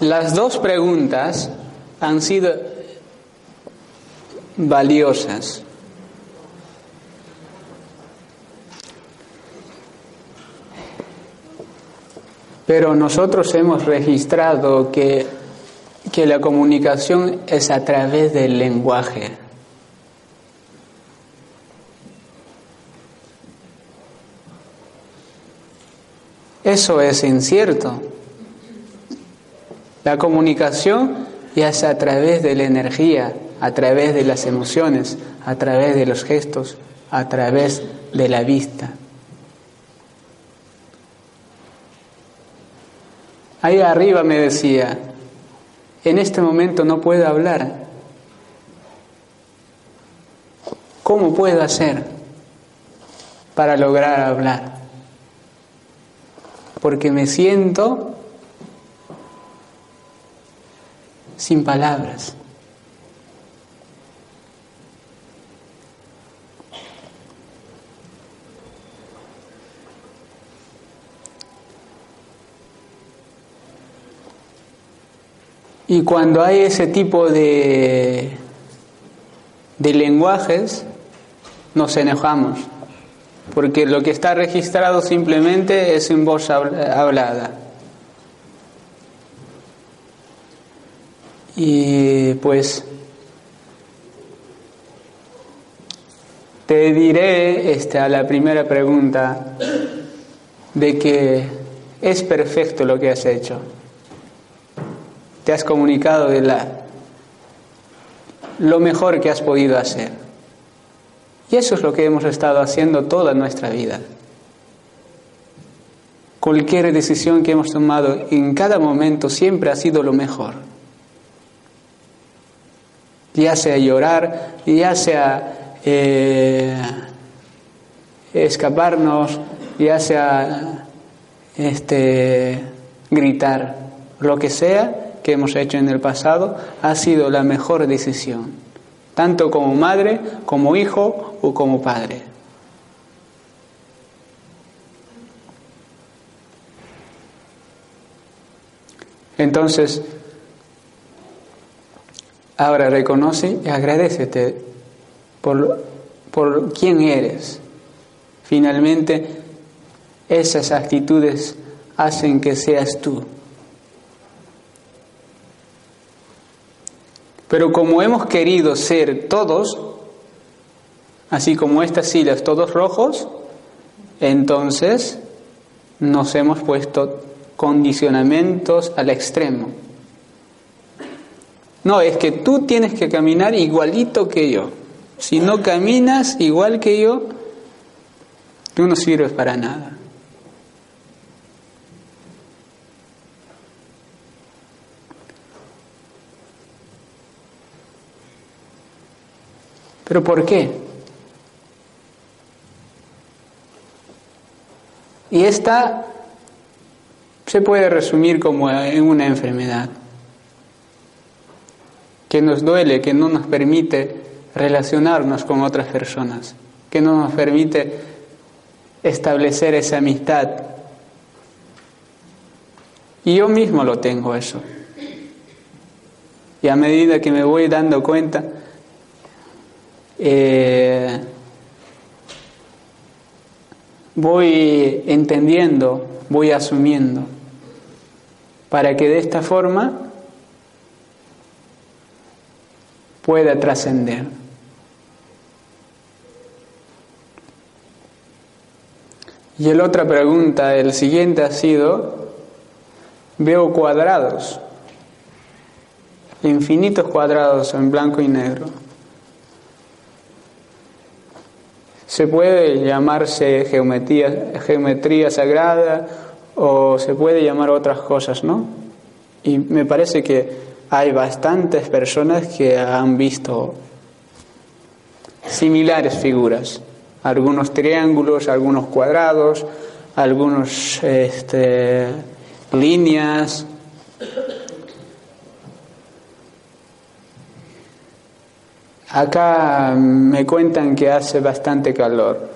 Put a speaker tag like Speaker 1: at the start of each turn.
Speaker 1: Las dos preguntas han sido valiosas. Pero nosotros hemos registrado que, que la comunicación es a través del lenguaje. Eso es incierto. La comunicación ya es a través de la energía, a través de las emociones, a través de los gestos, a través de la vista. Ahí arriba me decía, en este momento no puedo hablar. ¿Cómo puedo hacer para lograr hablar? Porque me siento sin palabras. Y cuando hay ese tipo de, de lenguajes, nos enojamos, porque lo que está registrado simplemente es en voz hablada. Y pues te diré este, a la primera pregunta de que es perfecto lo que has hecho. Te has comunicado de la, lo mejor que has podido hacer. Y eso es lo que hemos estado haciendo toda nuestra vida. Cualquier decisión que hemos tomado en cada momento siempre ha sido lo mejor ya sea llorar, ya sea eh, escaparnos, ya sea este, gritar, lo que sea que hemos hecho en el pasado, ha sido la mejor decisión, tanto como madre, como hijo o como padre. Entonces, Ahora reconoce y agradecete por, por quién eres. Finalmente, esas actitudes hacen que seas tú. Pero como hemos querido ser todos, así como estas sillas todos rojos, entonces nos hemos puesto condicionamientos al extremo. No, es que tú tienes que caminar igualito que yo. Si no caminas igual que yo, tú no sirves para nada. ¿Pero por qué? Y esta se puede resumir como en una enfermedad que nos duele, que no nos permite relacionarnos con otras personas, que no nos permite establecer esa amistad. Y yo mismo lo tengo eso. Y a medida que me voy dando cuenta, eh, voy entendiendo, voy asumiendo, para que de esta forma pueda trascender. Y la otra pregunta, el siguiente ha sido, veo cuadrados, infinitos cuadrados en blanco y negro. Se puede llamarse geometría, geometría sagrada o se puede llamar otras cosas, ¿no? Y me parece que hay bastantes personas que han visto similares figuras algunos triángulos, algunos cuadrados, algunos este, líneas. Acá me cuentan que hace bastante calor.